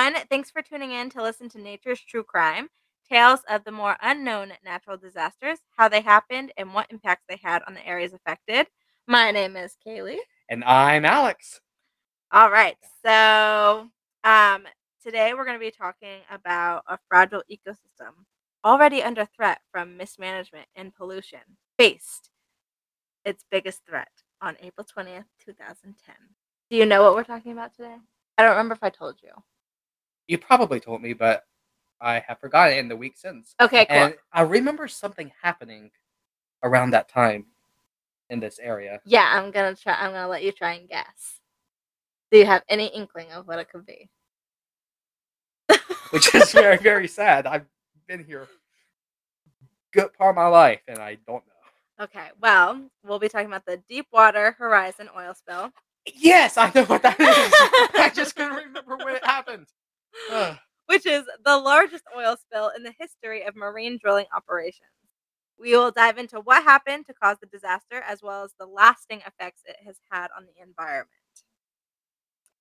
everyone. Thanks for tuning in to listen to Nature's True Crime tales of the more unknown natural disasters, how they happened, and what impacts they had on the areas affected. My name is Kaylee. And I'm Alex. All right. So, um, today we're going to be talking about a fragile ecosystem already under threat from mismanagement and pollution faced its biggest threat on April 20th, 2010. Do you know what we're talking about today? I don't remember if I told you. You probably told me, but I have forgotten in the week since. Okay, cool. And I remember something happening around that time in this area. Yeah, I'm gonna try. I'm gonna let you try and guess. Do you have any inkling of what it could be? which is very, very sad. I've been here good part of my life and I don't know. Okay, well, we'll be talking about the Deepwater Horizon oil spill. Yes, I know what that is. I just couldn't remember when it happened. Which is the largest oil spill in the history of marine drilling operations. We will dive into what happened to cause the disaster as well as the lasting effects it has had on the environment.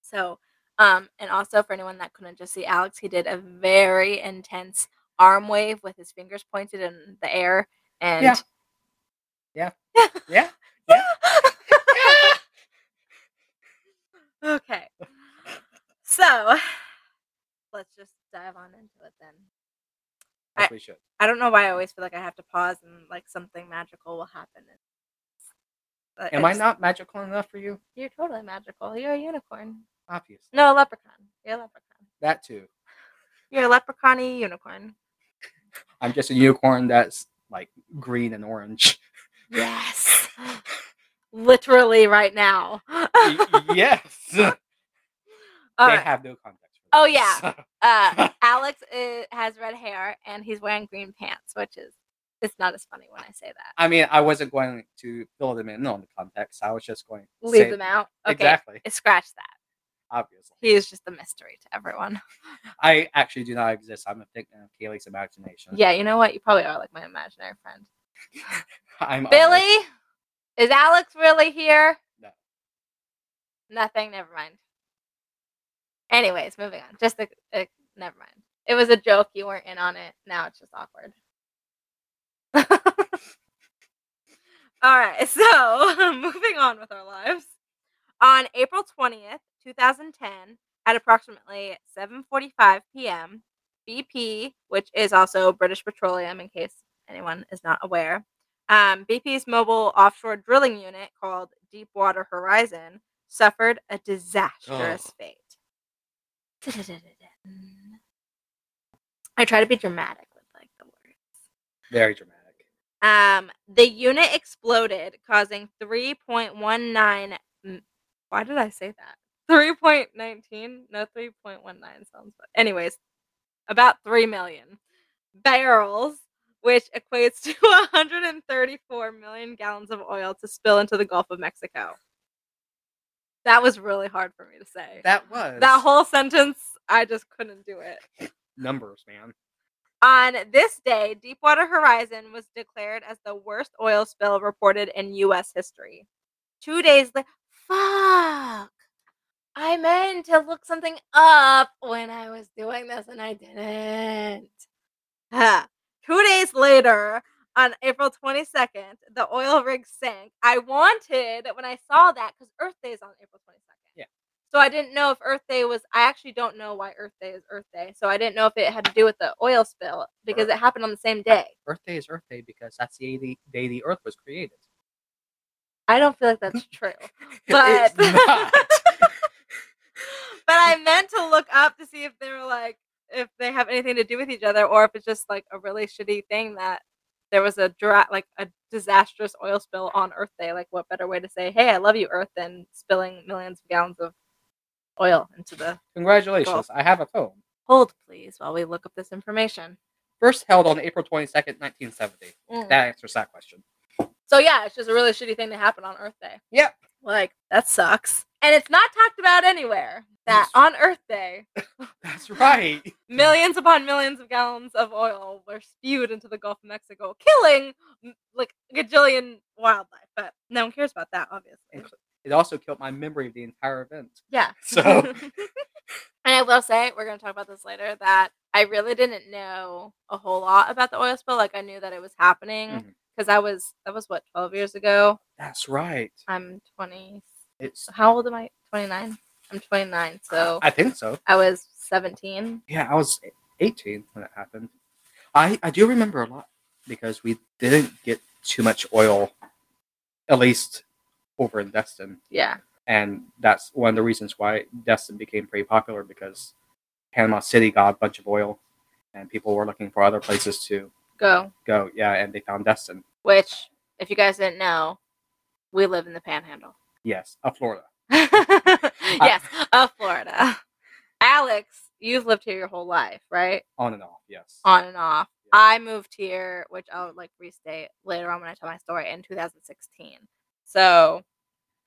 So, um, and also for anyone that couldn't just see Alex, he did a very intense arm wave with his fingers pointed in the air. And Yeah. Yeah. Yeah. Yeah. okay. So let's just dive on into it then. Yes, we should. I don't know why I always feel like I have to pause and like something magical will happen. But Am I just- not magical enough for you? You're totally magical. You're a unicorn. Obviously. No, a leprechaun. You're a leprechaun. That too. You're a leprechaun unicorn. I'm just a unicorn that's like green and orange. Yes. Literally right now. Yes. they All right. have no context. Oh, yeah. Uh, Alex is, has red hair and he's wearing green pants, which is it's not as funny when I say that. I mean, I wasn't going to fill them in on the context. I was just going to Leave them out. Okay. Exactly. Scratch that. Obviously. He is just a mystery to everyone. I actually do not exist. I'm a figment of Kaylee's imagination. Yeah, you know what? You probably are like my imaginary friend. I'm. Billy, is Alex really here? No. Nothing. Never mind. Anyways, moving on. Just a, a never mind. It was a joke. You weren't in on it. Now it's just awkward. All right. So moving on with our lives. On April twentieth, two thousand ten, at approximately seven forty-five p.m., BP, which is also British Petroleum, in case anyone is not aware, um, BP's mobile offshore drilling unit called Deepwater Horizon suffered a disastrous fate. I try to be dramatic with like the words. Very dramatic. Um, the unit exploded, causing 3.19. Why did I say that? 3.19? No, 3.19 sounds. But anyways, about 3 million barrels, which equates to 134 million gallons of oil to spill into the Gulf of Mexico. That was really hard for me to say. That was that whole sentence, I just couldn't do it. numbers, man. On this day, Deepwater Horizon was declared as the worst oil spill reported in U.S. history. Two days later, fuck. I meant to look something up when I was doing this and I didn't. Ha. Two days later, on April 22nd, the oil rig sank. I wanted, when I saw that, because Earth Day is on April 22nd. Yeah. So I didn't know if Earth Day was. I actually don't know why Earth Day is Earth Day. So I didn't know if it had to do with the oil spill because it happened on the same day. Earth Day is Earth Day because that's the day the, day the Earth was created. I don't feel like that's true. But but I meant to look up to see if they were like if they have anything to do with each other or if it's just like a really shitty thing that there was a dra- like a disastrous oil spill on Earth Day. Like what better way to say, "Hey, I love you, Earth," than spilling millions of gallons of oil into the Congratulations. I have a phone. hold, please, while we look up this information. First held on April 22nd, 1970. Mm. That answers that question. So yeah, it's just a really shitty thing to happen on Earth Day. Yep. Like that sucks, and it's not talked about anywhere. That Yes. on Earth Day, That's right. millions upon millions of gallons of oil were spewed into the Gulf of Mexico, killing like a gajillion wildlife. But no one cares about that, obviously. It also killed my memory of the entire event. Yeah. So- And I will say, we're going to talk about this later, that I really didn't know a whole lot about the oil spill. Like I knew that it was happening Mhm. because I was that was what twelve years ago. That's right. I'm twenty. It's. How old am I? Twenty nine. I'm twenty nine. So I think so. I was seventeen. Yeah, I was 18 when it happened. I I do remember a lot because we didn't get too much oil, at least over in Destin, Yeah. and that's one of the reasons why Destin became pretty popular because Panama City got a bunch of oil, and people were looking for other places to Go. go. Yeah, and they found Destin. Which, if you guys didn't know, we live in the Panhandle. Yes, of Florida. yes, of Florida. Alex, you've lived here your whole life, right? On and off. Yes. On and off. Yeah. I moved here, which I'll like restate later on when I tell my story in 2016. So,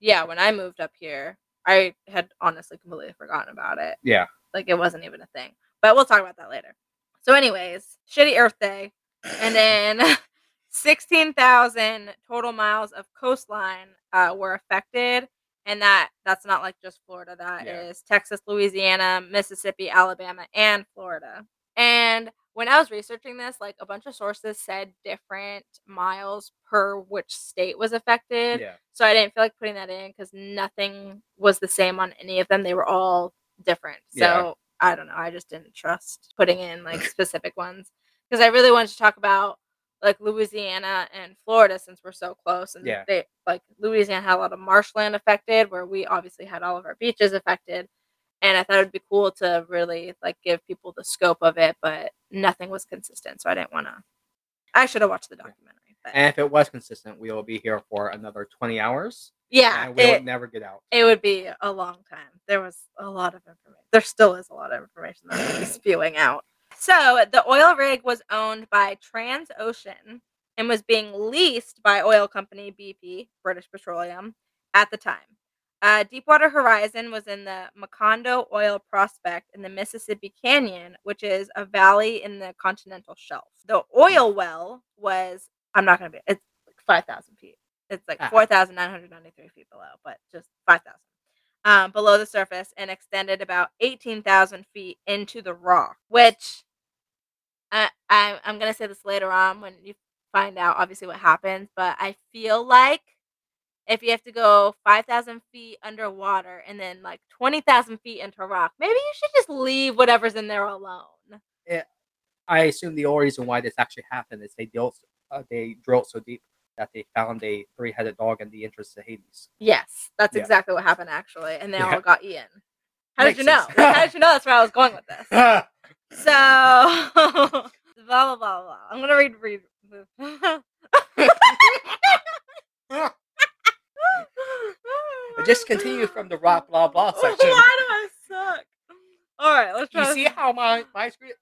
yeah, when I moved up here, I had honestly completely forgotten about it. Yeah. Like it wasn't even a thing. But we'll talk about that later. So, anyways, shitty Earth Day, and then 16,000 total miles of coastline uh, were affected. And that that's not like just Florida. That is Yeah. Texas, Louisiana, Mississippi, Alabama, and Florida. And when I was researching this, like a bunch of sources said different miles per which state was affected. Yeah. So I didn't feel like putting that in because nothing was the same on any of them. They were all different. So Yeah. I don't know. I just didn't trust putting in like specific ones because I really wanted to talk about like Louisiana and Florida since we're so close. And Yeah. they like Louisiana had a lot of marshland affected where we obviously had all of our beaches affected. And I thought it'd be cool to really like give people the scope of it, but nothing was consistent. So I didn't want to. I should have watched the documentary. But And if it was consistent, we will be here for another 20 hours, yeah, and we it, never get out. it would be a long time. There was a lot of information. There still is a lot of information that I'm spewing out. So the oil rig was owned by Transocean and was being leased by oil company BP, British Petroleum, at the time. Uh, Deepwater Horizon was in the Macondo Oil Prospect in the Mississippi Canyon, which is a valley in the continental shelf. The oil well was, I'm not going to be, it's like 5,000 feet. It's like Ah. 4,993 feet below, but just 5,000 um, below the surface and extended about 18,000 feet into the rock, which I, I, I'm going to say this later on when you find out obviously what happens, but I feel like if you have to go 5,000 feet underwater and then like 20,000 feet into rock, maybe you should just leave whatever's in there alone. Yeah, I assume the only reason why this actually happened is they drilled, uh, they drilled so deep that they found a three-headed dog in the entrance to Hades. Yes, that's Yeah. exactly what happened actually. And they Yeah. all got eaten. How did you know? how did you know that's where I was going with this? So, blah blah blah blah. I'm gonna read read. Just continue from the rock blah blah section. Why do I suck? All right, let's try. You see how my my script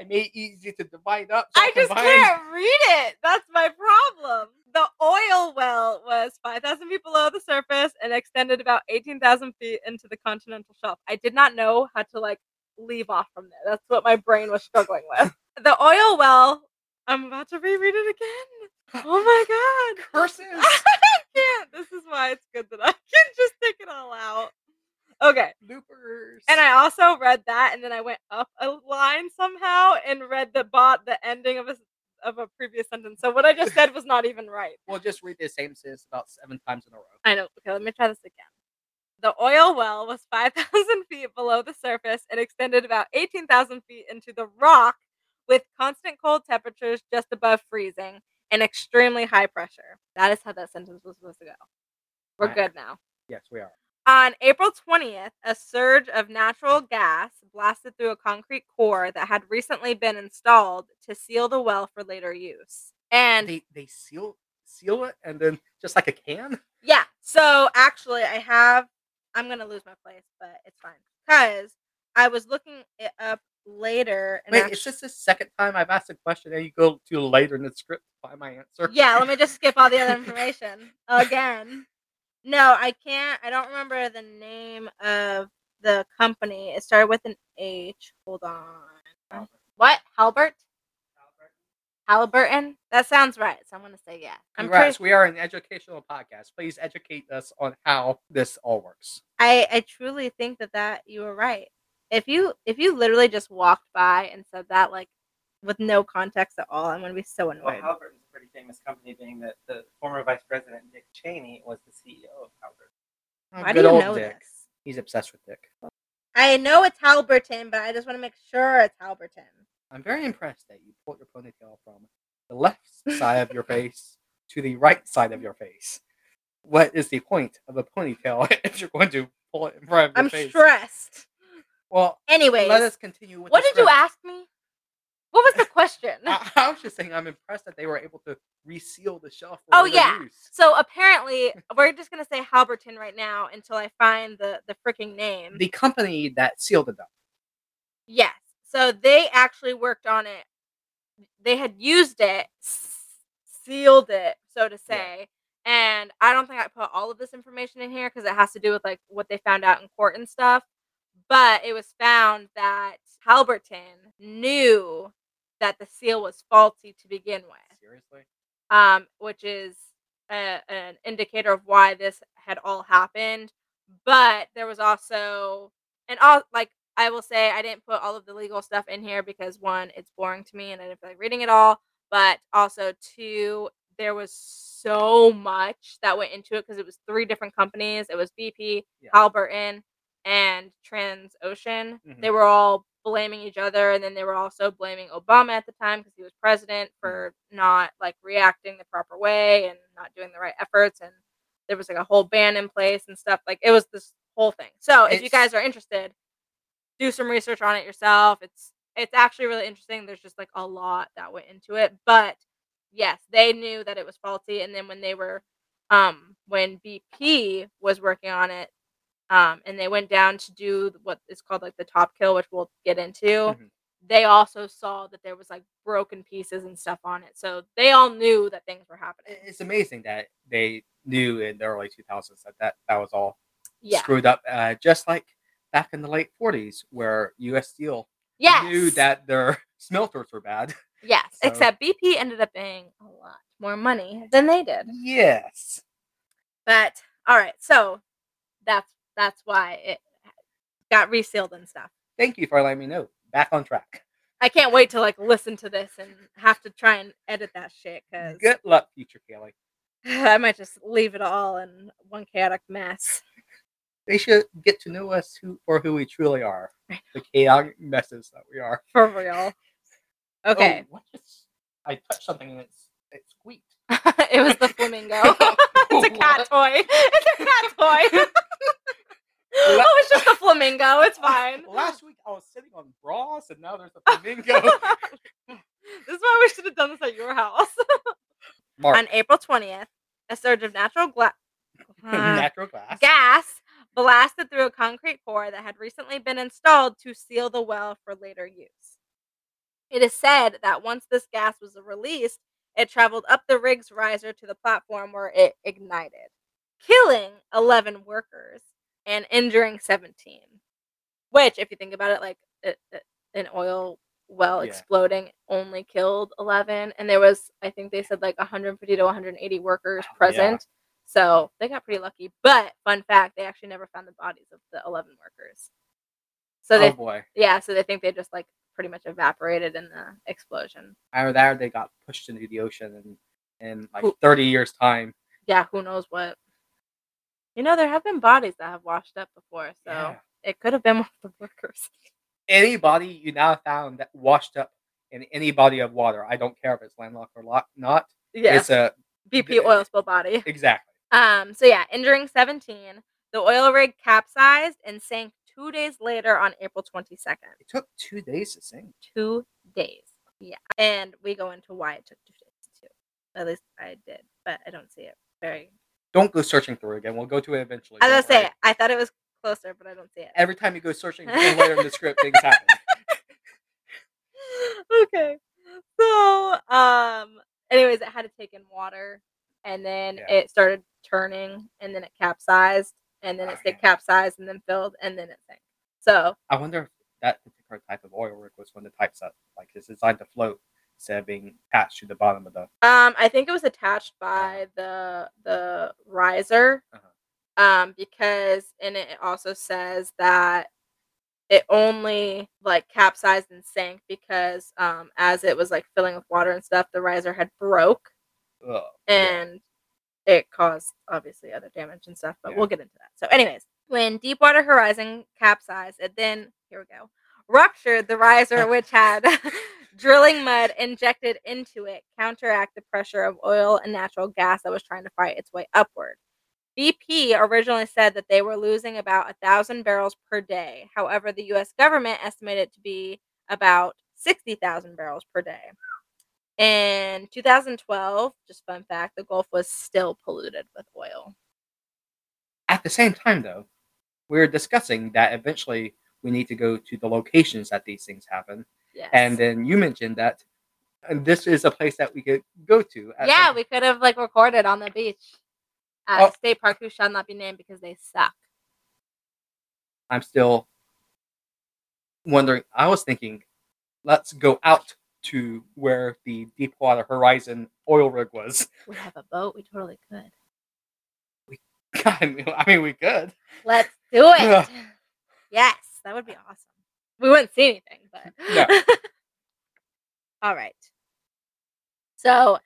I made it easy to divide up. so I just combine- can't read it. That's my problem. The oil well was 5,000 feet below the surface and extended about 18,000 feet into the continental shelf. I did not know how to like leave off from there. That's what my brain was struggling with. the oil well, I'm about to reread it again. Oh my god. curses. I can't. This is why it's good that I can just take it all out. Okay. Loopers. And I also read that, and then I went up a line somehow and read the bot the ending of a of a previous sentence. So what I just said was not even right. we'll just read the same sentence about seven times in a row. I know. Okay, let me try this again. The oil well was 5,000 feet below the surface and extended about 18,000 feet into the rock with constant cold temperatures just above freezing and extremely high pressure. That is how that sentence was supposed to go. We're Right. good now. Yes, we are. On April 20th, a surge of natural gas blasted through a concrete core that had recently been installed to seal the well for later use. And they they seal seal it and then just like a can. yeah, so actually, I have, I'm going to lose my place, but it's fine. Because I was looking it up later. And Wait, actu- it's just the second time I've asked a question and you go to later in the script to find my answer. Yeah, let me just skip all the other information again. No, I can't. I don't remember the name of the company. It started with an H. Hold on. What? Halbert? Halliburton? That sounds right. So I'm going to say yeah. I'm Congrats, pretty, we are an educational podcast. Please educate us on how this all works. I, I truly think that, that you were right. If you if you literally just walked by and said that like with no context at all, I'm gonna be so Well, annoyed. Halliburton's a pretty famous company, being that the former Vice President Dick Cheney was the CEO of Halliburton. Oh, Why good do you old know Dick. this? He's obsessed with Dick. I know it's Halberton, but I just want to make sure it's Halberton. I'm very impressed that you pulled your ponytail from the left side of your face to the right side of your face. What is the point of a ponytail if you're going to pull it in front of your I'm face? stressed. Well, Anyways, let us continue with what did you ask me? What was the question? I, I was just saying I'm impressed that they were able to reseal the shelf. For Oh, yeah. use. so apparently, we're just gonna say Halberton right now until I find the the freaking name. the company that sealed it up. Yes. So they actually worked on it. They had used it, s- sealed it, so to Yeah. say. And I don't think I put all of this information in here because it has to do with like what they found out in court and stuff. But it was found that Halberton knew that the seal was faulty to begin with Seriously? um, which is a, an indicator of why this had all happened. But there was also, and all like I will say, I didn't put all of the legal stuff in here because one, it's boring to me and I didn't feel like reading it all. But also, two, there was so much that went into it because it was three different companies. It was BP, Yeah. Halliburton, and Transocean. Mhm. They were all blaming each other, and then they were also blaming Obama at the time because he was president for not like reacting the proper way and not doing the right efforts. And there was like a whole ban in place and stuff. Like it was this whole thing. So if you guys are interested, do some research on it yourself. It's it's actually really interesting. There's just like a lot that went into it, but yes, they knew that it was faulty. And then when they were, um, when BP was working on it, um, and they went down to do what is called like the top kill, which we'll get into. Mhm. They also saw that there was like broken pieces and stuff on it, so they all knew that things were happening. It's amazing that they knew in the early 2000s that that, that was all Yeah. screwed up, uh, just like back in the late 40s, where U.S. Steel Yes. knew that their smelters were bad. Yes. So- Except BP ended up paying a lot more money than they did. Yes. But all right, so that's that's why it got resealed and stuff. Thank you for letting me know. Back on track. I can't wait to like listen to this and have to try and edit that shit because Good luck, future Kaylee. I might just leave it all in one chaotic mess. They should get to know us who for who we truly are. The chaotic messes that we are. For real. Oh, okay. Oh, what just? I touched something and it's it squeaked. it was the flamingo. it's a cat toy. It's a cat toy. oh, it's just a flamingo. It's fine. Last week I was sitting on bras and now there's a flamingo. this is why we should have done this at your house. On April 20th, a surge of natural gla- natural glass. gas blasted through a concrete pour that had recently been installed to seal the well for later use. It is said that once this gas was released, it traveled up the rig's riser to the platform where it ignited, killing 11 workers and injuring 17. Which, if you think about it, like it, it- an oil well Yeah. exploding only killed 11. And there was, I think they said like 150 to 180 workers Oh, yeah. So they got pretty lucky. But fun fact, they actually never found the bodies of the 11 workers. So oh they, boy. yeah, so they think they just like pretty much evaporated in the explosion. Either that or they got pushed into the ocean and in like Who- 30 years time. Yeah, who knows what. You know, there have been bodies that have washed up before, so Yeah. it could have been one of the workers. Anybody you now found that washed up in any body of water, I don't care if it's landlocked or not. Yeah, It's a BP oil spill body. exactly. Um, so yeah, injuring 17, the oil rig capsized and sank two days later on April 22nd. It took two days to sink. Two days. Yeah. And we go into why it took two days too. At least I did, but I don't see it very. Don't go searching through again. We'll go to it eventually. I was gonna say. I thought it was closer, but I don't see it. Every time you go searching later in the script, things happen. okay. So, um, anyways, it had to take in water, and then Yeah. it started turning, and then it capsized, and then it Oh, capsized, and then filled, and then it sank. So, I wonder if that particular type of oil rig was one of the types that like is designed to float instead of being attached to the bottom of the. um, I think it was attached by the the riser, Uh-huh. um, because and it also says that it only like capsized and sank because um as it was like filling with water and stuff, the riser had broke Ugh, yeah. and it caused obviously other damage and stuff, but Yeah. we'll get into that. So, anyways, when Deepwater Horizon capsized, it then here we go ruptured the riser, which had drilling mud injected into it, counteract the pressure of oil and natural gas that was trying to fight its way upward. BP originally said that they were losing about a thousand barrels per day. However, the U.S. government estimated it to be about sixty thousand barrels per day. In 2012, just fun fact, the Gulf was still polluted with oil. At the same time, though, we're discussing that eventually we need to go to the locations that these things happen. Yes. And then you mentioned that and this is a place that we could go to. yeah, some- we could have like recorded on the beach at Oh. state park who shall not be named because they suck. I'm still wondering. I was thinking, let's go out to where the Deepwater Horizon oil rig was. We have a boat. We totally could. I mean, I mean, we could. Let's do it. yes, that would be awesome. We wouldn't see anything, but No. all right. So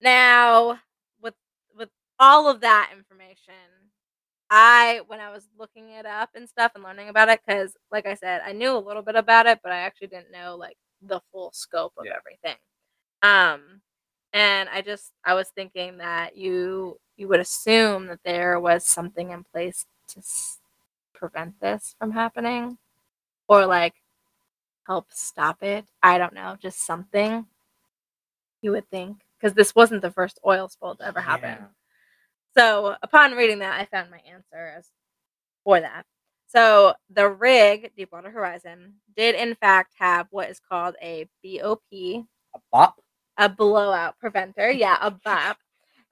now with with all of that information, I when I was looking it up and stuff and learning about it, because like I said, I knew a little bit about it, but I actually didn't know like the full scope of Yeah. everything. Um, and I just I was thinking that you you would assume that there was something in place to s- prevent this from happening, or like help stop it. I don't know, just something. You would think because this wasn't the first oil spill to ever happen. Yeah. So upon reading that, I found my answer as for that. So the rig, Deepwater Horizon, did in fact have what is called a BOP, A bop. a blowout preventer. Yeah, a BOP,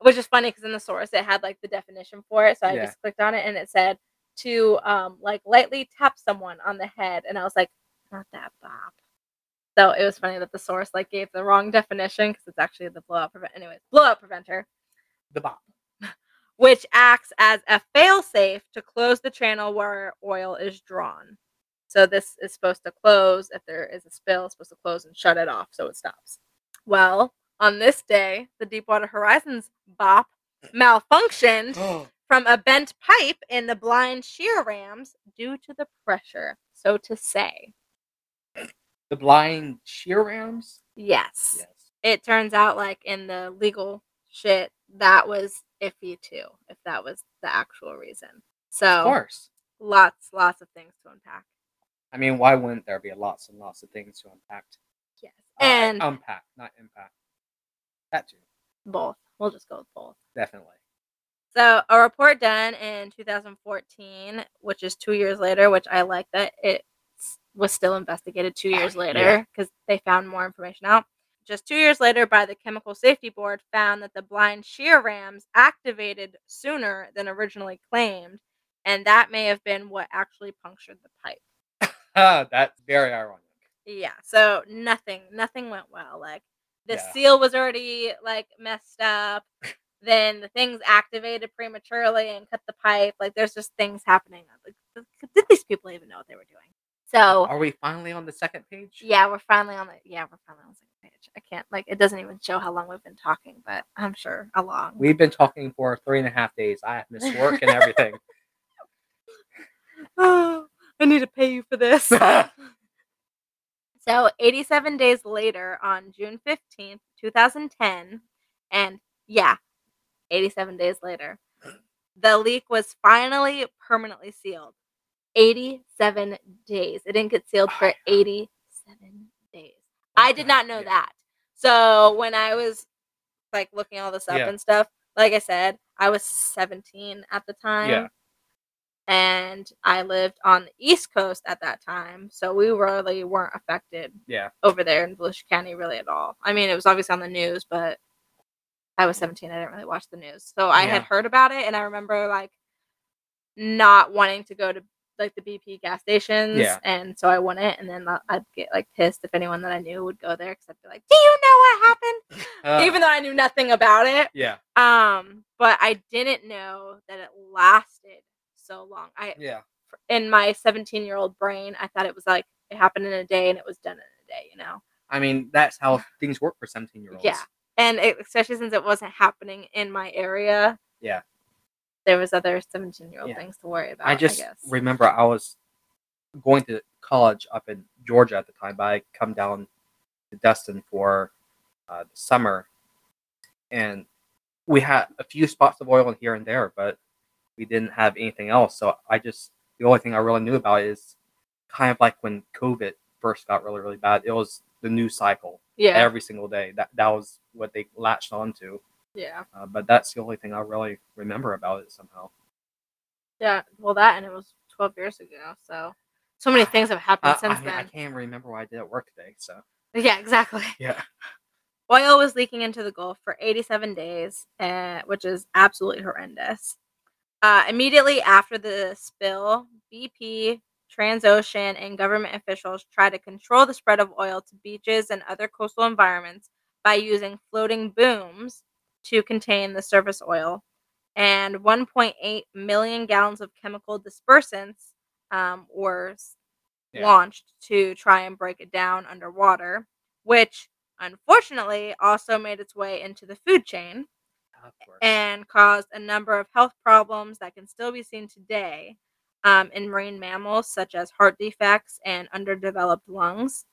which is funny because in the source it had like the definition for it. So I Yeah. just clicked on it and it said to um like lightly tap someone on the head, and I was like, not that BOP. So it was funny that the source like gave the wrong definition because it's actually the blowout prevent. Anyways, blowout preventer The bop. Which acts as a failsafe to close the channel where oil is drawn. So this is supposed to close if there is a spill, it's supposed to close and shut it off so it stops. Well, on this day, the Deepwater Horizon's BOP malfunctioned from a bent pipe in the blind shear rams due to the pressure, so to say. the blind shear rams. Yes. Yes. It turns out like in the legal shit that was iffy too, if that was the actual reason. So Of course. lots lots of things to unpack I mean, why wouldn't there be lots and lots of things to unpack? yes Uh, and unpack, not impact. That too, both we'll just go with both definitely. so a report done in 2014 which is two years later which i like that it was still investigated two years later because they found more information out just two years later by the chemical safety board found that the blind shear rams activated sooner than originally claimed and that may have been what actually punctured the pipe that's very ironic. Yeah, so nothing nothing went well. Like the Yeah. seal was already like messed up. then the things activated prematurely and cut the pipe. Like there's just things happening. Like, did these people even know what they were doing? So Are we finally on the second page? yeah, we're finally on the yeah, we're finally on the second page. I can't like it doesn't even show how long we've been talking, but I'm sure a long. We've been talking for three and a half days. I have missed work and everything. oh, I need to pay you for this. So, 87 days later, on June 15th, 2010, and yeah, 87 days later, the leak was finally permanently sealed. 87 days. It didn't get sealed oh, for 87 days. Oh, I did not know Yeah. that. So, when I was like looking all this up Yeah. and stuff, like I said, I was 17 at the time Yeah. and I lived on the East Coast at that time, so we really weren't affected Yeah. over there in Volusia County really at all. I mean, it was obviously on the news, but I was 17. I didn't really watch the news, so I had heard about it, and I remember like not wanting to go to like the BP gas stations, Yeah. and so I wouldn't, and then I'd get like pissed if anyone that I knew would go there because I'd be like, "Do you know what happened?" Uh, Even though I knew nothing about it. yeah. Um, but I didn't know that it lasted so long. I Yeah. in my 17 year old brain, I thought it was like it happened in a day and it was done in a day, you know? I mean, that's how things work for 17 year olds. Yeah. And it, especially since it wasn't happening in my area. Yeah. There was other 17 year old Yeah. things to worry about. I just guess. remember I was going to college up in Georgia at the time, but I come down to Destin for uh, the summer, and we had a few spots of oil in here and there, but we didn't have anything else. So I just the only thing I really knew about is kind of like when COVID first got really really bad. It was the news cycle yeah. every single day. That that was what they latched onto. Yeah. Uh, but that's the only thing I really remember about it somehow. Yeah. Well, that and it was 12 years ago. So, so many things have happened Uh, since I, mean, I can't remember why I did at work today. So Yeah, exactly. yeah. Oil was leaking into the Gulf for 87 days, uh, which is absolutely horrendous. Uh, immediately after the spill, BP, Transocean, and government officials tried to control the spread of oil to beaches and other coastal environments by using floating booms to contain the surface oil. And 1.8 million gallons of chemical dispersants um, were Yeah. launched to try and break it down underwater, which unfortunately also made its way into the food chain and caused a number of health problems that can still be seen today um, in marine mammals, such as heart defects and underdeveloped lungs,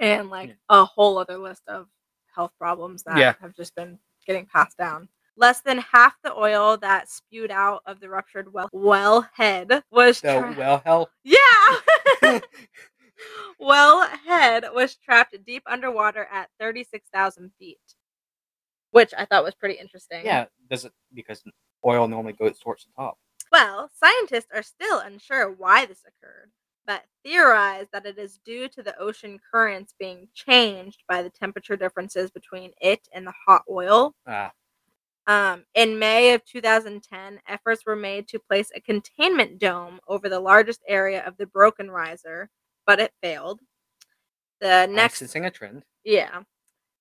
and like Yeah. a whole other list of health problems that Yeah. have just been getting passed down. Less than half the oil that spewed out of the ruptured well, well head was tra- well hell. yeah. well head was trapped deep underwater at 36,000 feet, which I thought was pretty interesting. yeah. Does it because oil normally goes towards the top? Well, scientists are still unsure why this occurred, but theorize that it is due to the ocean currents being changed by the temperature differences between it and the hot oil. Ah, Um, in May of 2010, efforts were made to place a containment dome over the largest area of the broken riser, but it failed. The next sensing a trend. yeah.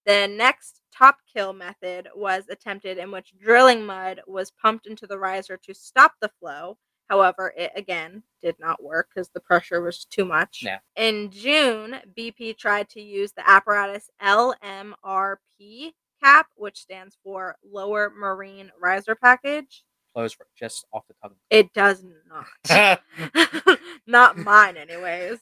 The next top kill method was attempted in which drilling mud was pumped into the riser to stop the flow. However, it again did not work because the pressure was too much. Yeah. In June, BP tried to use the apparatus LMRP cap, which stands for Lower Marine Riser Package. Flows just off the tongue. It does not. not mine, anyways.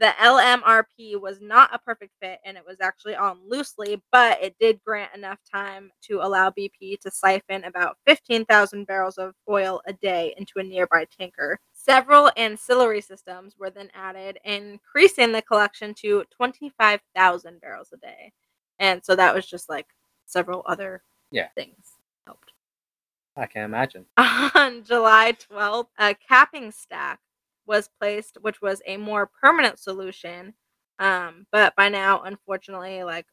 The LMRP was not a perfect fit and it was actually on loosely, but it did grant enough time to allow BP to siphon about 15,000 barrels of oil a day into a nearby tanker. Several ancillary systems were then added, increasing the collection to 25,000 barrels a day. And so that was just like several other Yeah. things helped. I can imagine. On July 12th, a capping stack was placed, which was a more permanent solution. Um, but by now, unfortunately, like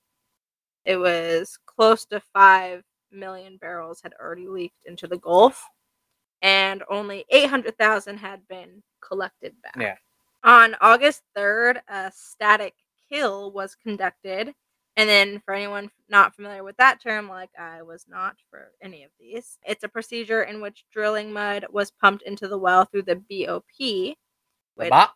it was close to 5 million barrels had already leaked into the Gulf, and only 800,000 had been collected back. Yeah. On August 3rd, a static kill was conducted. And then, for anyone not familiar with that term, like I was not for any of these, it's a procedure in which drilling mud was pumped into the well through the BOP. The Wait.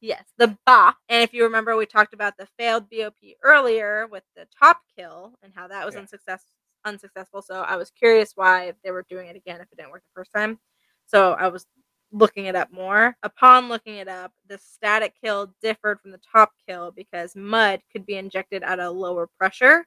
Yes, the BOP. And if you remember, we talked about the failed BOP earlier with the top kill and how that was Yeah. unsuccess- unsuccessful. So I was curious why they were doing it again if it didn't work the first time. So I was looking it up more. Upon looking it up, the static kill differed from the top kill because mud could be injected at a lower pressure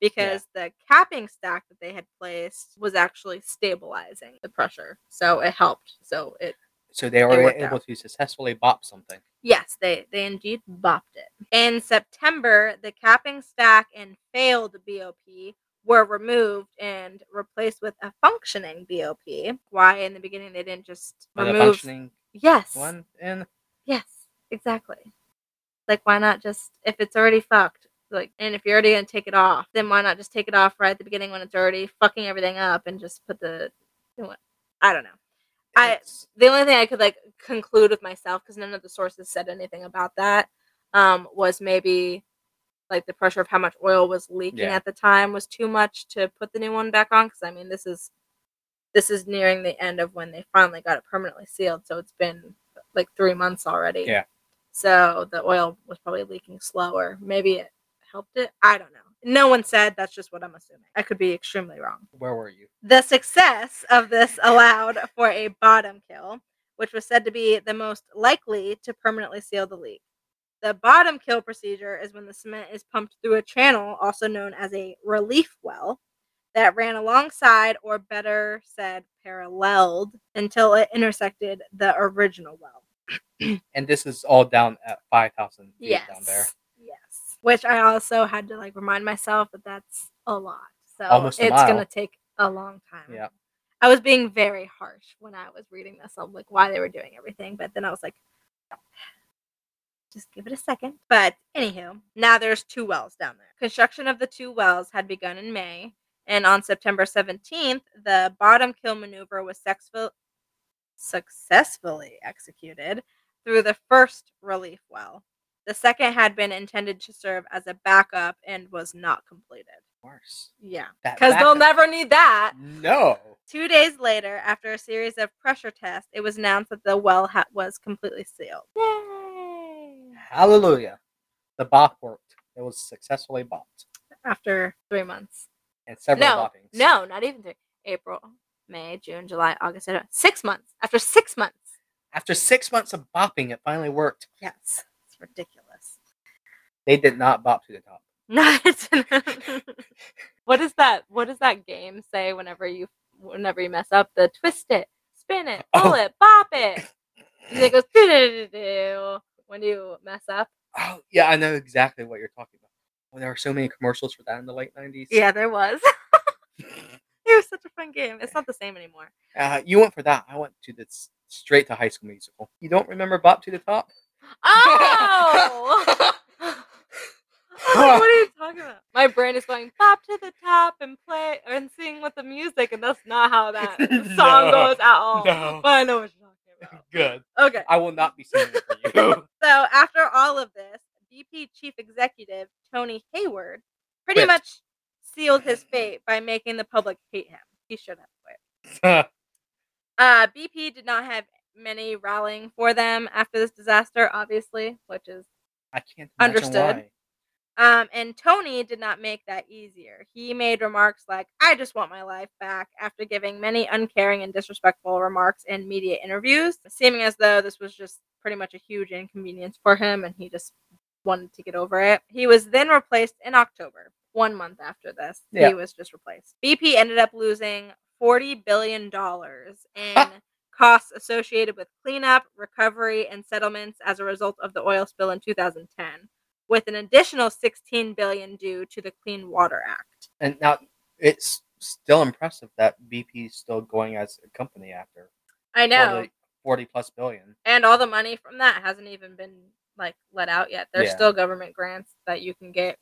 because the capping stack that they had placed was actually stabilizing the pressure. So it helped. So it So they were able out. to successfully bop something. Yes, they they indeed bopped it. In September, the capping stack and failed BOP were removed and replaced with a functioning BOP. Why in the beginning they didn't just remove? functioning Yes, one and yes, exactly. Like why not just if it's already fucked? Like, and if you're already gonna take it off, then why not just take it off right at the beginning when it's already fucking everything up and just put the, you know what? I don't know. I- the only thing I could like conclude with myself because none of the sources said anything about that um, was maybe like the pressure of how much oil was leaking Yeah. at the time was too much to put the new one back on. Because I mean, this is this is nearing the end of when they finally got it permanently sealed, so it's been like three months already. Yeah. So the oil was probably leaking slower. Maybe it helped it. I don't know. No one said. That's just what I'm assuming. I could be extremely wrong. Where were you? The success of this allowed for a bottom kill, which was said to be the most likely to permanently seal the leak. The bottom kill procedure is when the cement is pumped through a channel, also known as a relief well, that ran alongside, or better said, paralleled, until it intersected the original well. And this is all down at five thousand feet Yes. down there. Which I also had to like remind myself that that's a lot. So Almost it's mile. gonna take a long time. Yeah. I was being very harsh when I was reading this of like why they were doing everything, but then I was like, just give it a second. But anywho, now there's two wells down there. Construction of the two wells had begun in May, and on September 17th, the bottom kill maneuver was sexful- successfully executed through the first relief well. The second had been intended to serve as a backup and was not completed. Of course. Yeah. Because they'll never need that. No. Two days later, after a series of pressure tests, it was announced that the well ha- was completely sealed. Yay! Hallelujah. The bop worked. It was successfully bopped. After three months. And several No, boppings. no, not even three. April, May, June, July, August, September. Six months. After six months. After six months of bopping, it finally worked. Yes. Ridiculous. They did not bop to the top. Not. what is that? What does that game say whenever you whenever you mess up? The twist it, spin it, pull Oh. it, bop it. And it goes do when you mess up. Oh, yeah, I know exactly what you're talking about. Well, there were so many commercials for that in the late 90s. Yeah, there was. it was such a fun game. It's not the same anymore. Uh, you went for that. I went to this straight to high school musical. You don't remember Bop to the Top? Oh! Like, what are you talking about? My brain is going pop to the top and play and sing with the music, and that's not how that song No, goes at all. no. But I know what you're talking about. Good. Okay. I will not be singing it for you. So after all of this, BP chief executive Tony Hayward pretty Quit. much sealed his fate by making the public hate him. He shouldn't have quit. Uh, BP did not have many rallying for them after this disaster, obviously, which is I can't Understood. um, and Tony did not make that easier. He made remarks like, I just want my life back after giving many uncaring and disrespectful remarks in media interviews, seeming as though this was just pretty much a huge inconvenience for him and he just wanted to get over it. He was then replaced in October, one month after this. Yeah. He was just replaced. BP ended up losing $40 billion in costs associated with cleanup, recovery, and settlements as a result of the oil spill in 2010 with an additional 16 billion due to the Clean Water Act. And now it's still impressive that BP is still going as a company after I know. 40, 40 plus billion. And all the money from that hasn't even been like let out yet. There's Yeah. still government grants that you can get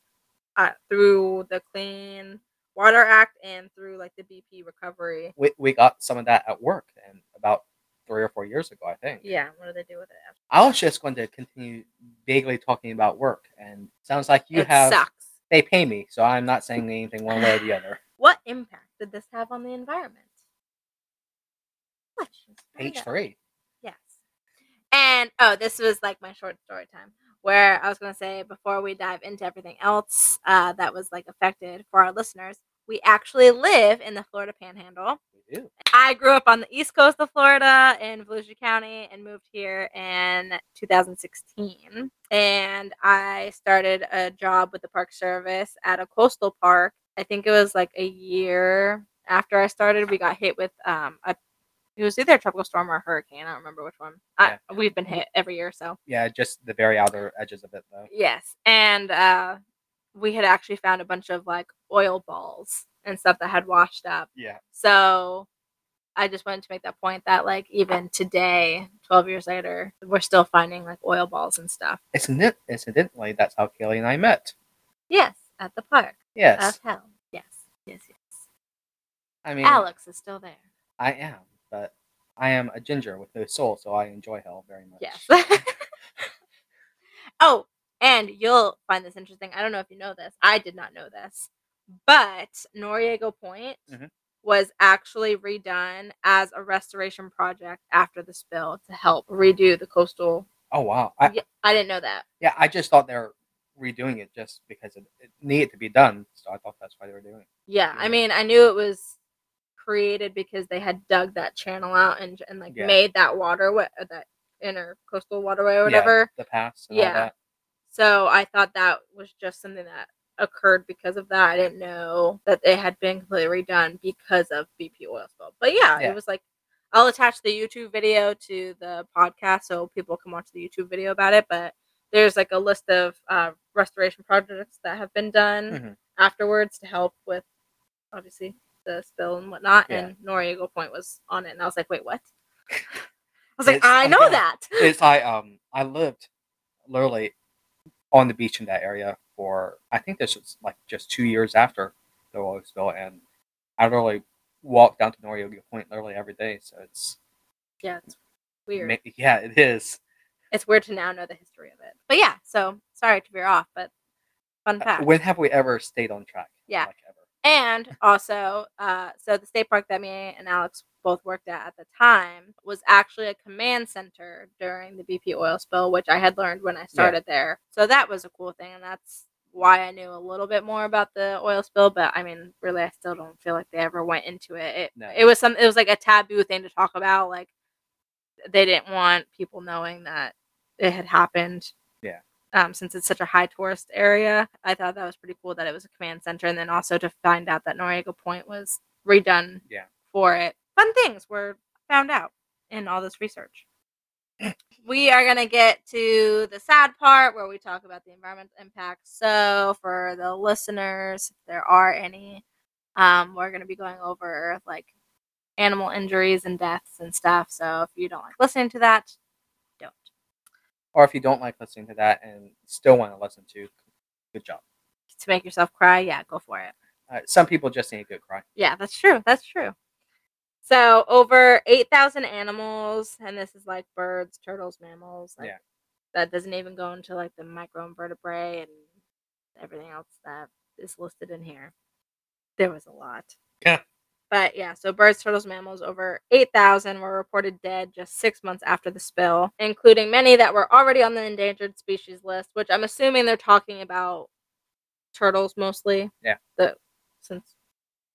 uh, through the Clean Water Act and through like the BP recovery. We, we got some of that at work and about three or four years ago, I think. Yeah, what do they do with it? I was just going to continue vaguely talking about work, and sounds like you it have. sucks. They pay me, so I'm not saying anything one way or the other. What impact did this have on the environment? Let's just find Page three. Yes. And oh, this was like my short story time where I was going to say before we dive into everything else uh, that was like affected for our listeners, we actually live in the Florida Panhandle. We do. I grew up on the east coast of Florida in Volusia County and moved here in 2016. And I started a job with the Park Service at a coastal park. I think it was like a year after I started. We got hit with um, a it was either a tropical storm or a hurricane. I don't remember which one. I, we've been hit every year, so Yeah, just the very outer edges of it, though. yes. And uh, we had actually found a bunch of like oil balls and stuff that had washed up. Yeah. So I just wanted to make that point that like even today, 12 years later, we're still finding like oil balls and stuff. Incident- incidentally, that's how Kaylee and I met. Yes, at the park Yes. of hell. Yes, yes, yes. I mean, Alex is still there. I am, but I am a ginger with no soul, so I enjoy hell very much. Yes. oh, and you'll find this interesting. I don't know if you know this. I did not know this. But Noriega Point Mhm. was actually redone as a restoration project after the spill to help redo the coastal. Oh wow. I, Yeah, I didn't know that. yeah, I just thought they were redoing it just because it, it needed to be done. So I thought that's why they were doing it. Yeah, I mean, I knew it was created because they had dug that channel out and and like Yeah. made that waterway, uh, that inner coastal waterway or Yeah, whatever. the pass. Yeah. that. So I thought that was just something that occurred because of that. I didn't know that it had been completely redone because of BP oil spill. But yeah, Yeah. it was like I'll attach the YouTube video to the podcast so people can watch the YouTube video about it. But there's like a list of uh, restoration projects that have been done Mhm. afterwards to help with obviously the spill and whatnot. Yeah. And Noriega Point was on it, and I was like, wait, what? I was like, It's- I know that. it's I um I lived literally on the beach in that area for I think this was like just two years after the oil spill, and I literally walked down to Noriega Point literally every day. So it's yeah, it's weird. yeah, it is. it's weird to now know the history of it. But yeah, so sorry to veer off, but fun Uh, fact. When have we ever stayed on track? Yeah. like ever. And also, uh, so the state park that me and Alex both worked at at the time was actually a command center during the BP oil spill, which I had learned when I started there. So that was a cool thing, and that's why I knew a little bit more about the oil spill. But I mean, really, I still don't feel like they ever went into it. It, No. it was some, it was like a taboo thing to talk about. Like they didn't want people knowing that it had happened. Yeah. Um, since it's such a high tourist area, I thought that was pretty cool that it was a command center, and then also to find out that Noriega Point was redone Yeah. for it. Fun things were found out in all this research. we are gonna get to the sad part where we talk about the environmental impact. So, for the listeners, if there are any, um, we're gonna be going over like animal injuries and deaths and stuff. So, if you don't like listening to that. Or if you don't like listening to that and still want to listen to, good job. To make yourself cry, yeah, go for it. Uh, some people just need a good cry. Yeah, that's true. That's true. So over eight thousand animals, and this is like birds, turtles, mammals. Like, Yeah. That doesn't even go into like the microinvertebrate and everything else that is listed in here. There was a lot. Yeah. But yeah, so birds, turtles, mammals over 8,000 were reported dead just six months after the spill, including many that were already on the endangered species list, which I'm assuming they're talking about turtles mostly. Yeah. The since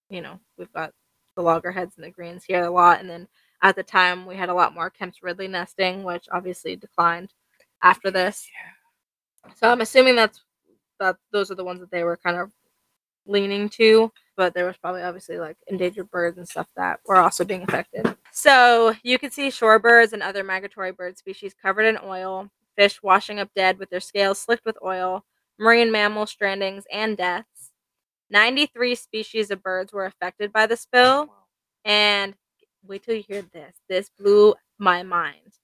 you know we've got the loggerheads and the greens here a lot, and then at the time we had a lot more Kemp's Ridley nesting, which obviously declined after this. Yeah. So I'm assuming that's that those are the ones that they were kind of leaning to, but there was probably obviously like endangered birds and stuff that were also being affected. So you can see shorebirds and other migratory bird species covered in oil, fish washing up dead with their scales slicked with oil, marine mammal strandings and deaths. 93 species of birds were affected by the spill. And wait till you hear this. This blew my mind.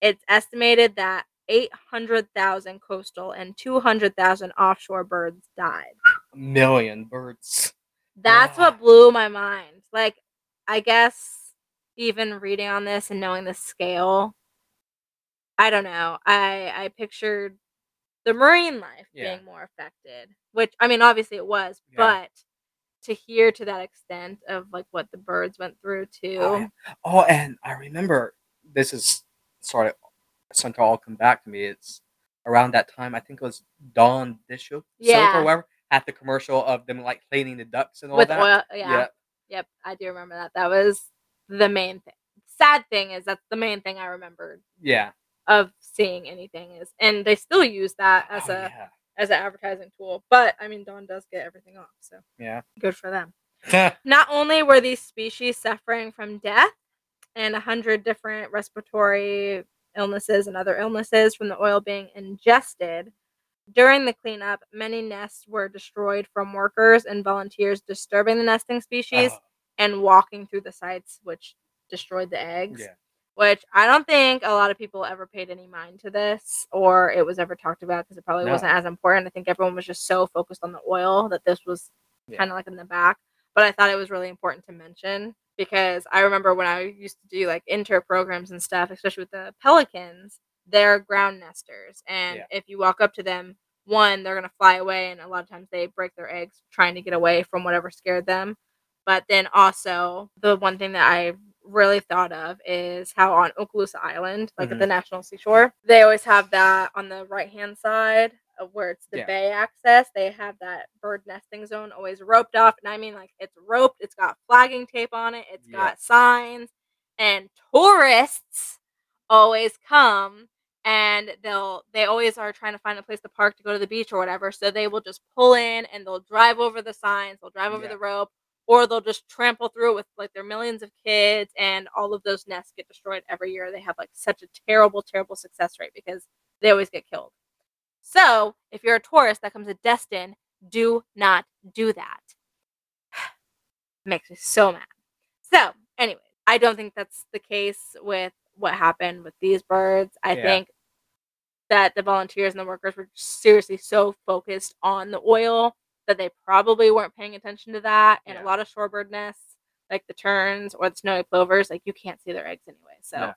It's estimated that 800,000 coastal and 200,000 offshore birds died. A million birds. That's Yeah. what blew my mind. Like, I guess even reading on this and knowing the scale, I don't know. I I pictured the marine life Yeah. being more affected, which I mean, obviously it was, Yeah. but to hear to that extent of like what the birds went through too. Oh. Oh, and I remember this is sort of something to all come back to me. It's around that time. I think it was Dawn dish soap, Silk Yeah. or whatever, at the commercial of them like cleaning the ducks and all with that. oil. Yeah. Yep. I do remember that. That was the main thing. Sad thing is that's the main thing I remembered yeah. of seeing anything is, and they still use that as Oh, a yeah. as an advertising tool. But I mean, Dawn does get everything off, so Yeah. good for them. Not only were these species suffering from death and a hundred different respiratory illnesses and other illnesses from the oil being ingested, during the cleanup, many nests were destroyed from workers and volunteers disturbing the nesting species Oh, and walking through the sites, which destroyed the eggs. yeah. Which I don't think a lot of people ever paid any mind to this or it was ever talked about because it probably No. wasn't as important. I think everyone was just so focused on the oil that this was Yeah. kind of like in the back. But I thought it was really important to mention because I remember when I used to do like inter programs and stuff, especially with the pelicans, they're ground nesters. And Yeah. if you walk up to them, one, they're going to fly away. And a lot of times they break their eggs trying to get away from whatever scared them. But then also the one thing that I really thought of is how on Okaloosa Island, like at Mhm. the National Seashore, they always have that on the right hand side of where it's the Yeah. bay access. They have that bird nesting zone always roped off, and I mean like it's roped. It's got flagging tape on it. It's Yeah. got signs, and tourists always come and they'll they always are trying to find a place to park to go to the beach or whatever so they will just pull in and they'll drive over the signs they'll drive over Yeah. the rope or they'll just trample through it with like their millions of kids and all of those nests get destroyed every year. They have like such a terrible terrible success rate because they always get killed. So if you're a tourist that comes to destin do not do that. Makes me so mad. So anyway i don't think that's the case with what happened with these birds i Yeah. think that the volunteers and the workers were seriously so focused on the oil that they probably weren't paying attention to that and Yeah. a lot of shorebird nests like the terns or the snowy plovers like you can't see their eggs anyway so Yeah.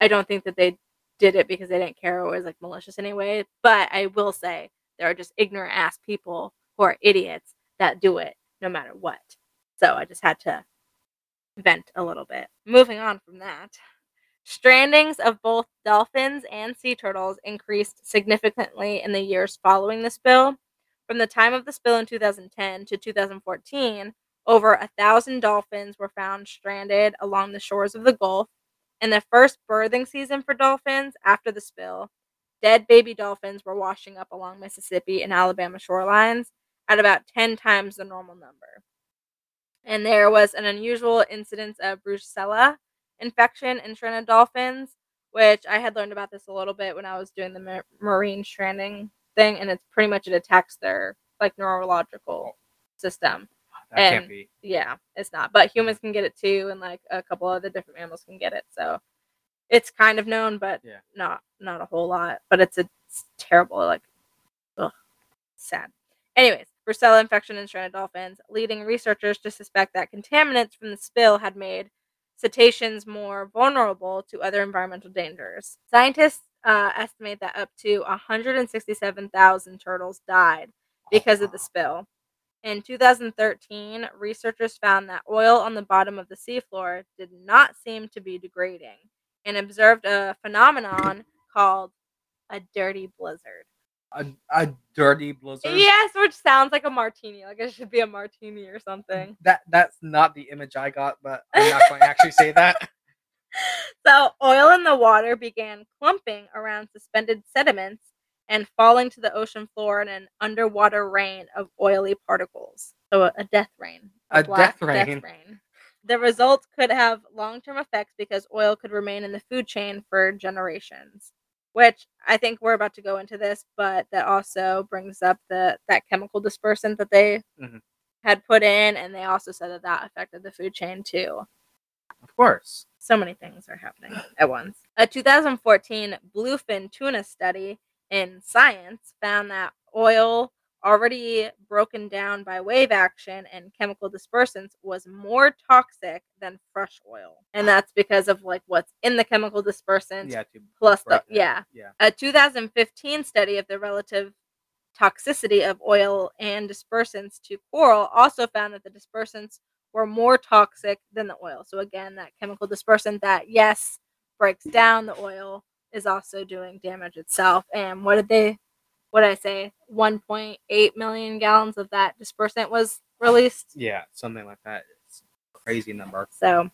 i don't think that they did it because they didn't care or was like malicious anyway but i will say there are just ignorant ass people who are idiots that do it no matter what so i just had to vent a little bit moving on from that Strandings of both dolphins and sea turtles increased significantly in the years following the spill. From the time of the spill in 2010 to 2014, over a thousand dolphins were found stranded along the shores of the Gulf. In the first birthing season for dolphins after the spill, dead baby dolphins were washing up along Mississippi and Alabama shorelines at about 10 times the normal number. And there was an unusual incidence of Brucella infection in stranded dolphins, which I had learned about this a little bit when I was doing the ma- marine stranding thing, and it's pretty much it attacks their like neurological oh. system. Ah, that can't And- be. Yeah, it's not, but humans can get it too, and like a couple other different mammals can get it. So it's kind of known, but Yeah. not not a whole lot. But it's a it's terrible, like, ugh, sad. Anyways, Brucella infection in stranded dolphins, leading researchers to suspect that contaminants from the spill had made cetaceans more vulnerable to other environmental dangers. Scientists uh, estimate that up to 167,000 turtles died because of the spill. In 2013, researchers found that oil on the bottom of the seafloor did not seem to be degrading and observed a phenomenon called a dirty blizzard. A, a dirty blizzard. Yes, which sounds like a martini. Like it should be a martini or something. That that's not the image I got, but I'm not going to actually say that. So, oil in the water began clumping around suspended sediments and falling to the ocean floor in an underwater rain of oily particles. So, a, a death rain. A black death rain. The results could have long term effects because oil could remain in the food chain for generations. Which I think we're about to go into this, but that also brings up the that chemical dispersant that they Mhm. had put in, and they also said that that affected the food chain too Of course. so many things are happening at once. A 2014 bluefin tuna study in Science found that oil already broken down by wave action and chemical dispersants was more toxic than fresh oil. And that's because of like what's in the chemical dispersant Yeah. Plus the yeah. Yeah. A 2015 study of the relative toxicity of oil and dispersants to coral also found that the dispersants were more toxic than the oil. So again, that chemical dispersant that yes breaks down the oil is also doing damage itself. And what did they what did I say? 1.8 million gallons of that dispersant was released. Yeah. Something like that. It's a crazy number. So,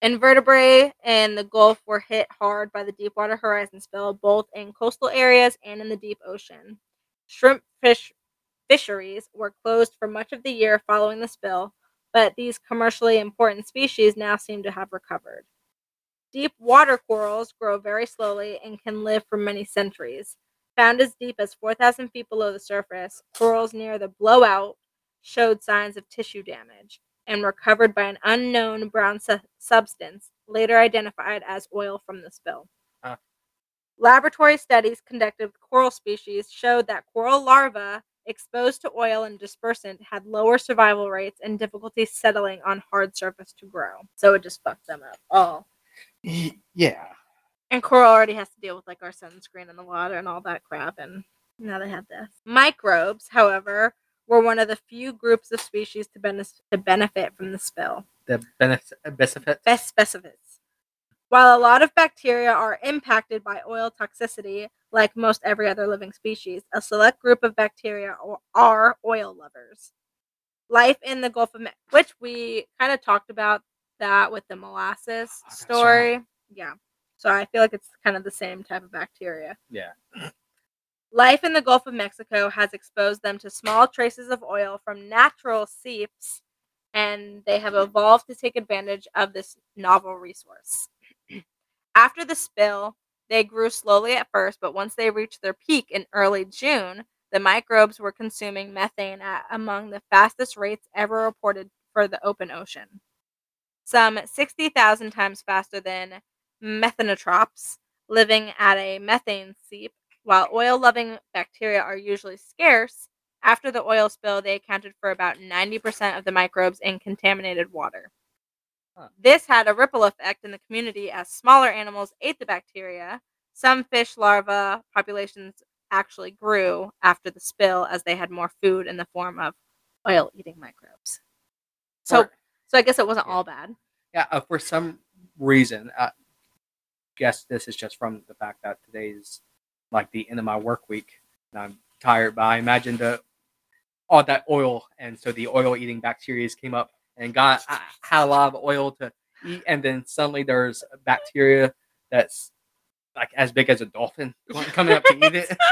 invertebrate in the Gulf were hit hard by the Deepwater Horizon spill, both in coastal areas and in the deep ocean. Shrimp fish fisheries were closed for much of the year following the spill, but these commercially important species now seem to have recovered. Deep water corals grow very slowly and can live for many centuries. Found as deep as 4,000 feet below the surface, corals near the blowout showed signs of tissue damage and were covered by an unknown brown su- substance, later identified as oil from the spill. Huh. Laboratory studies conducted with coral species showed that coral larvae exposed to oil and dispersant had lower survival rates and difficulty settling on hard surface to grow. So it just fucked them up all. Yeah. And coral already has to deal with like our sunscreen in the water and all that crap, and now they have this. Microbes, however, were one of the few groups of species to, benef- to benefit from the spill. The benefit, benefit. Uh, Best specifics. While a lot of bacteria are impacted by oil toxicity, like most every other living species, a select group of bacteria are oil lovers. Life in the Gulf of Mexico, which we kind of talked about that with the molasses Oh, story. Yeah. So I feel like it's kind of the same type of bacteria. Yeah. Life in the Gulf of Mexico has exposed them to small traces of oil from natural seeps, and they have evolved to take advantage of this novel resource. After the spill, they grew slowly at first, but once they reached their peak in early June, the microbes were consuming methane at among the fastest rates ever reported for the open ocean. Some 60,000 times faster than methanotrophs living at a methane seep while oil loving bacteria are usually scarce, after the oil spill, they accounted for about 90% of the microbes in contaminated water. Huh. This had a ripple effect in the community as smaller animals ate the bacteria. Some fish larvae populations actually grew after the spill as they had more food in the form of oil eating microbes. So, so I guess it wasn't Yeah. all bad. yeah, uh, for some reason, I guess this is just from the fact that today's like the end of my work week, and I'm tired. But I imagine the all that oil, and so the oil-eating bacteria came up and got I had a lot of oil to eat, and then suddenly there's a bacteria that's like as big as a dolphin coming up to eat it.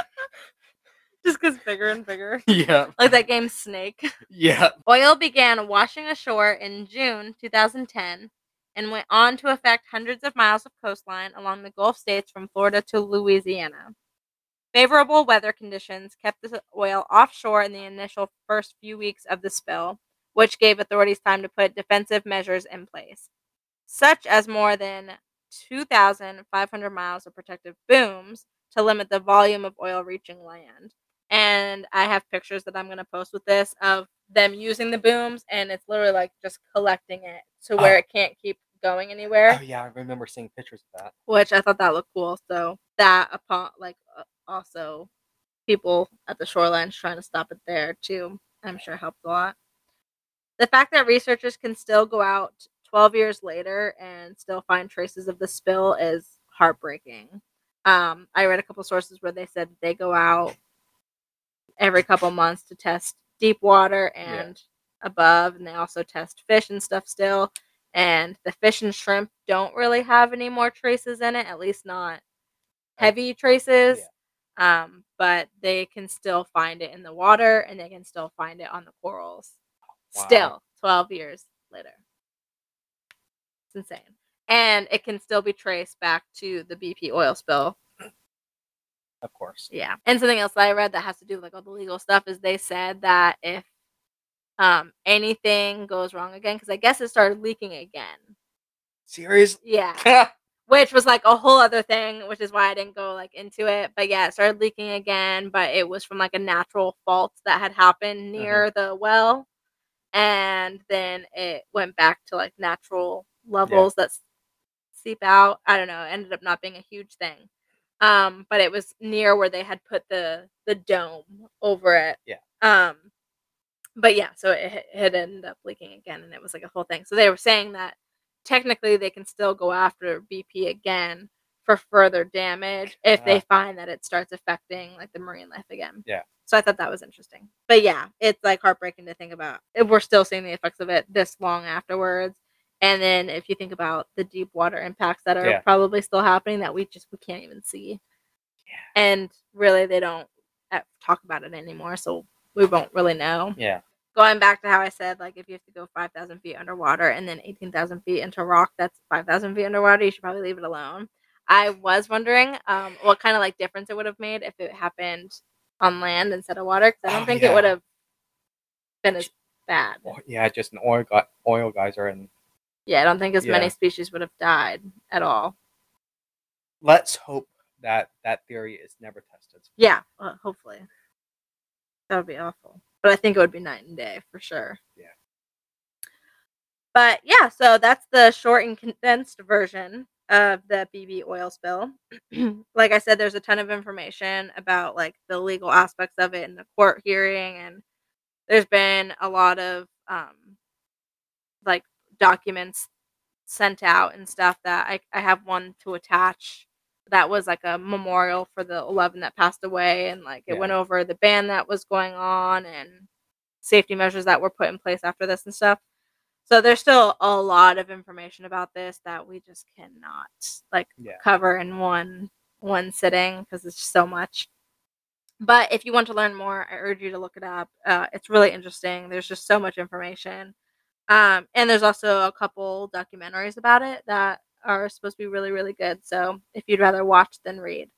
Just gets bigger and bigger. yeah, Like that game Snake. yeah. Oil began washing ashore in June 2010 and went on to affect hundreds of miles of coastline along the Gulf states from Florida to Louisiana. Favorable weather conditions kept the oil offshore in the initial first few weeks of the spill, which gave authorities time to put defensive measures in place, such as more than 2,500 miles of protective booms to limit the volume of oil reaching land. And I have pictures that I'm going to post with this of them using the booms, and it's literally like just collecting it to oh. where Oh. it can't keep going anywhere Oh yeah, I remember seeing pictures of that. which I thought that looked cool. So that upon like uh, also people at the shorelines trying to stop it there too, I'm sure helped a lot. The fact that researchers can still go out 12 years later and still find traces of the spill is heartbreaking. Um, I read a couple sources where they said they go out every couple months to test deep water Yeah. and above, and they also test fish and stuff still and the fish and shrimp don't really have any more traces in it at least not heavy traces um but they can still find it in the water and they can still find it on the corals Wow. still 12 years later it's insane and it can still be traced back to the bp oil spill Of course. yeah. And something else that I read that has to do with like all the legal stuff is they said that if um anything goes wrong again, because I guess it started leaking again. Serious? Yeah. Which was like a whole other thing, which is why I didn't go like into it. But yeah, it started leaking again, but it was from like a natural fault that had happened near the well. And then it went back to like natural levels that seep out. I don't know. It ended up not being a huge thing. Um, but it was near where they had put the the dome over it. Yeah. Um, but yeah, so it, it had ended up leaking again, and it was like a whole thing. So they were saying that technically they can still go after BP again for further damage if they Ah. find that it starts affecting like the marine life again. Yeah. So I thought that was interesting. But yeah, it's like heartbreaking to think about. If We're still seeing the effects of it this long afterwards. And then if you think about the deep water impacts that are Yeah. probably still happening that we just we can't even see. Yeah. And really they don't uh, talk about it anymore, so we won't really know Yeah. going back to how I said, like, if you have to go 5,000 feet underwater and then 18,000 feet into rock that's 5,000 feet underwater, you should probably leave it alone. I was wondering um, what kind of like difference it would have made if it happened on land instead of water, because I don't Oh, think yeah. it would have been as bad. Yeah, just an oil gu- oil geyser, and Yeah, I don't think as many species would have died at all. let's hope that that theory is never tested. Yeah, well, hopefully. That would be awful. But I think it would be night and day for sure. Yeah. But yeah, so that's the short and condensed version of the BP oil spill. like I said, there's a ton of information about like the legal aspects of it and the court hearing and there's been a lot of um, like documents sent out and stuff that I, I have one to attach that was like a memorial for the 11 that passed away and like it Yeah. went over the ban that was going on and safety measures that were put in place after this and stuff. So there's still a lot of information about this that we just cannot like Yeah. cover in one one sitting because it's just so much. But if you want to learn more i urge you to look it up. Uh, it's really interesting. There's just so much information. Um, and there's also a couple documentaries about it that are supposed to be really really good. So if you'd rather watch than read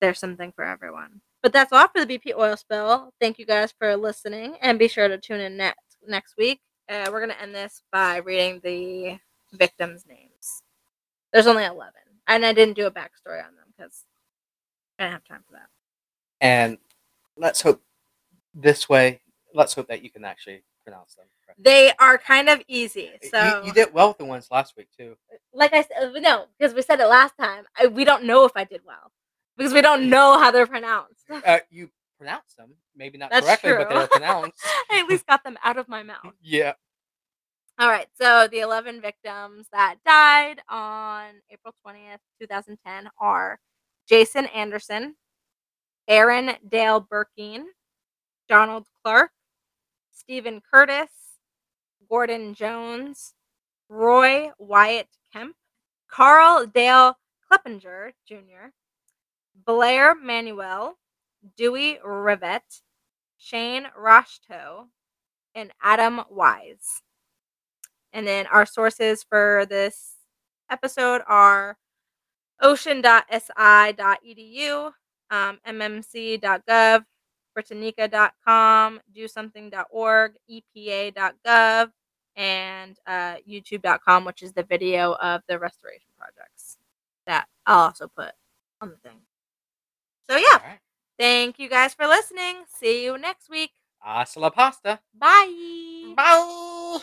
there's something for everyone. But that's all for the bp oil spill. Thank you guys for listening and be sure to tune in next next week. Uh, we're to end this by reading the victims names. There's only 11 and i didn't do a backstory on them because i didn't have time for that. And let's hope this way. Let's hope that you can actually pronounce them. correctly. they are kind of easy so you, did well with the ones last week too. like I said, no, because we said it last time. I, we don't know if I did well because we don't know how they're pronounced. Uh, you pronounce them, maybe not That's correctly, but they true. were pronounced. I at least got them out of my mouth. yeah. All right, so the 11 victims that died on April 20th, 2010 are Jason Anderson, Aaron Dale Burkeen, Donald Clark, Stephen Curtis, Gordon Jones, Roy Wyatt Kemp, Karl Dale Kleppinger Jr., Blair Manuel, Dewey Revette, Shane Roshto, and Adam Weise. And then our sources for this episode are ocean.si.edu, um, mmc.gov, Britannica.com, DoSomething.org, EPA.gov, and uh, YouTube.com, which is the video of the restoration projects that I'll also put on the thing. So yeah, right. thank you guys for listening. See you next week. Hasta la pasta. Bye. Bye.